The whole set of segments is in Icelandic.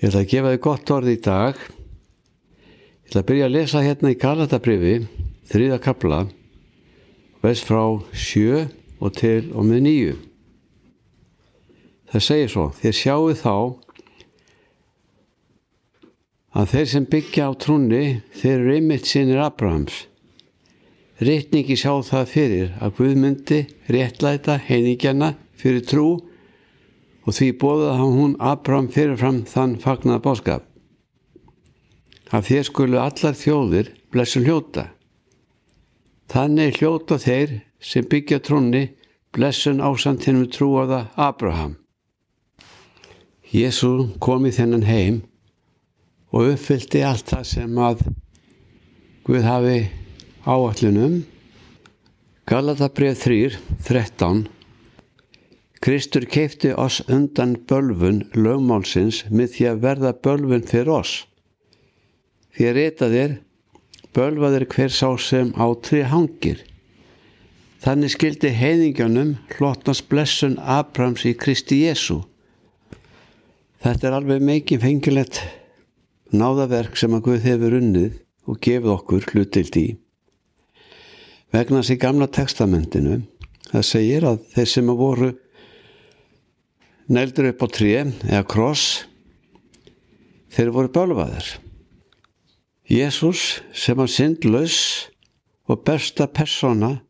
Ég ætla að gefa þið gott orð í dag. Ég ætla að byrja að lesa hérna í Galatabrifi, þriða kapla, veist frá sjö og til og með nýju. Það segir svo, þér sjáu þá að þeir sem byggja á trúni, þeir eru einmitt sinir Abrahams. Rittningi sjá það fyrir að Guð myndi réttlæta heiningjana fyrir trú og því bóða hún Abraham fyrirfram þann fagnað bóskap. Af þér skulu allar þjóðir blessu hljóta. Þannig hljóta þeir sem byggja trónni blessun ásandinum trúaða Abraham. Jésu kom í þennan heim og uppfyldi allt það sem að Guð hafi áallunum. Galatabrið 3, 13 Kristur keipti oss undan bölfun lögmálsins með því að verða bölfun fyrir oss. Því að reyta þér, bölfaðir hver sá sem á tri hangir. Þannig skildi heiðingjónum hlotnast blessun Abrams í Kristi Jésu. Þetta er alveg mikið fengilegt náðaverk sem að Guð hefur unnið og gefið okkur hlutild í. Vegna þessi gamla testamentinu, það segir að þeir sem að voru neldur upp á tré eða kross þeir voru bálvaðir. Jésús sem var syndlaus og besta persóna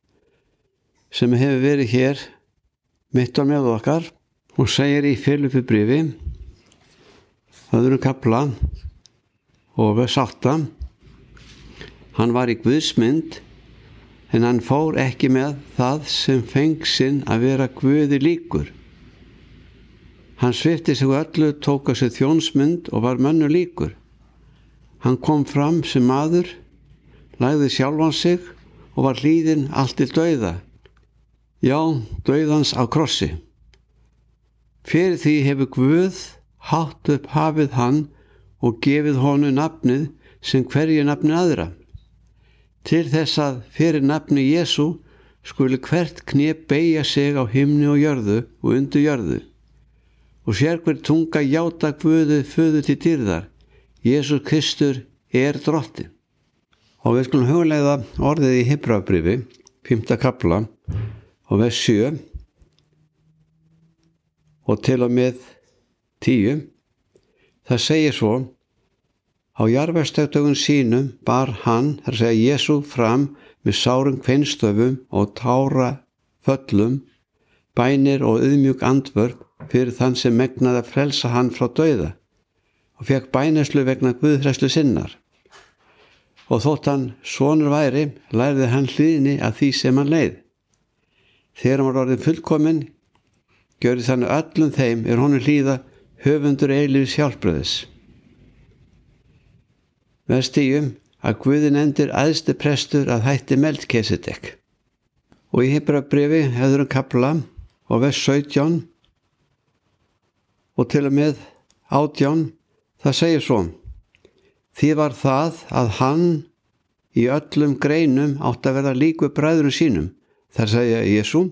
sem hefur verið hér mitt á með okkar og segir í fjölupi brífi öðru kapla og við sáttam hann var í Guðsmynd en hann fór ekki með það sem feng sinn að vera Guði líkur Hann svifti sig öllu, tóka sér þjónsmynd og var mönnu líkur. Hann kom fram sem maður, læði sjálfan sig og var hlýðin allt til dauða. Já, dauðans á krossi. Fyrir því hefur Guð hátt upp hafið hann og gefið honu nafnið sem hverju nafni aðra. Til þess að fyrir nafni Jésu skuli hvert knið beigja sig á himni og jörðu og undir jörðu og sér hver tunga játa Guðu föðu til dýrðar. Jésu Kristur er drottin. Og við skulum huglega orðið í Hibrabrifi, 5. kapla og vers 7 og til og með 10. Það segir svo Á jarvestöktögun sínum bar hann, þar segja Jésu, fram með sárum kvinstöfum og tára föllum, bænir og auðmjúk andvörp fyrir þann sem megnaði að frelsa hann frá dauða og fekk bænæslu vegna Guðhræslu sinnar. Og þótt hann svonur væri, lærði hann hlýðinni að því sem hann leið. Þegar hann var orðin fullkominn, gjörði þannig öllum þeim er honum hlýða höfundur eilífis hjálpröðis. Með stíum að Guðin endur aðstu prestur að hætti meldkesetek. Og í Hebra brefi hefur hann kapla og vers 17 og til og með átján það segir svo því var það að hann í öllum greinum átt að verða líku bræðurum sínum þar segja Jésu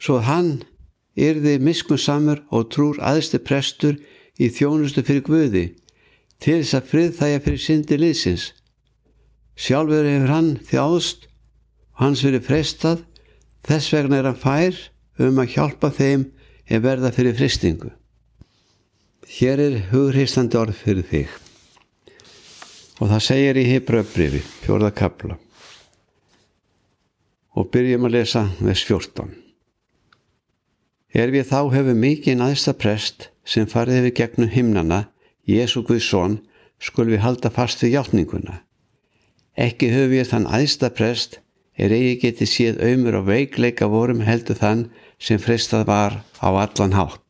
svo hann yrði miskunsamur og trúr aðstu prestur í þjónustu fyrir Guði til þess að frið þægja fyrir syndi liðsins. Sjálfur hefur hann þjáðst og hans verið frestað þess vegna er hann fær um að hjálpa þeim ef verða fyrir fristingu Hér er hugreistandi orð fyrir þig og það segir í Hebraubrifi, fjórða kapla og byrjum að lesa þess 14. Er við þá hefur mikið næðsta prest sem farið við gegnum himnana, Jésu Guðsson, skul við halda fast við hjáttninguna. Ekki höfum við þann æðsta prest er eigi getið séð auðmur og veikleika vorum heldur þann sem fristað var á allan hátt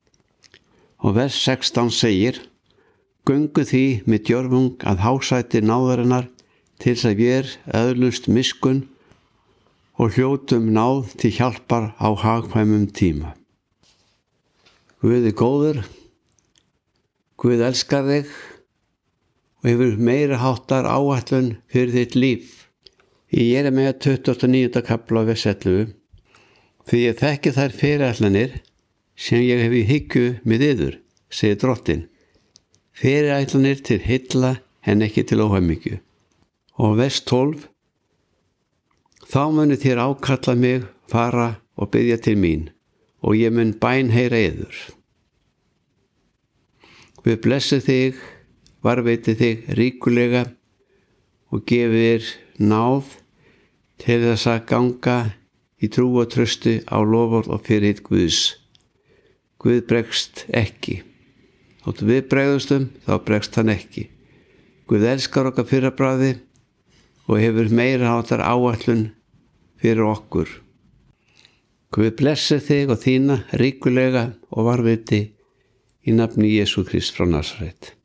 og vers 16 segir Gungu því með djörfung að hásæti náðarinnar til þess að við er öðlust miskun og hljótum náð til hjálpar á hagfæmum tíma. Guð er góður, Guð elskar þig og hefur meira háttar áallun fyrir þitt líf. Ég er með 29. kapla við sellu því ég þekki þær fyrirallanir sem ég hef í hyggju með yður, segir drottin, fyrirætlanir til hylla en ekki til óhæmyggju. Og vest 12 Þá munu þér ákalla mig, fara og byggja til mín og ég mun bæn heyra yður. Við blessi þig, varveiti þig ríkulega og gefir náð til þess að ganga í trú og tröstu á lofur og fyrir hitt Guðs. Guð bregst ekki. Þóttu við bregðustum, þá bregst hann ekki. Guð elskar okkar fyrrabræði og hefur meira hátar áallun fyrir okkur. Guð blessi þig og þína ríkulega og varviti í nafni Jésu Krist frá Nasaret.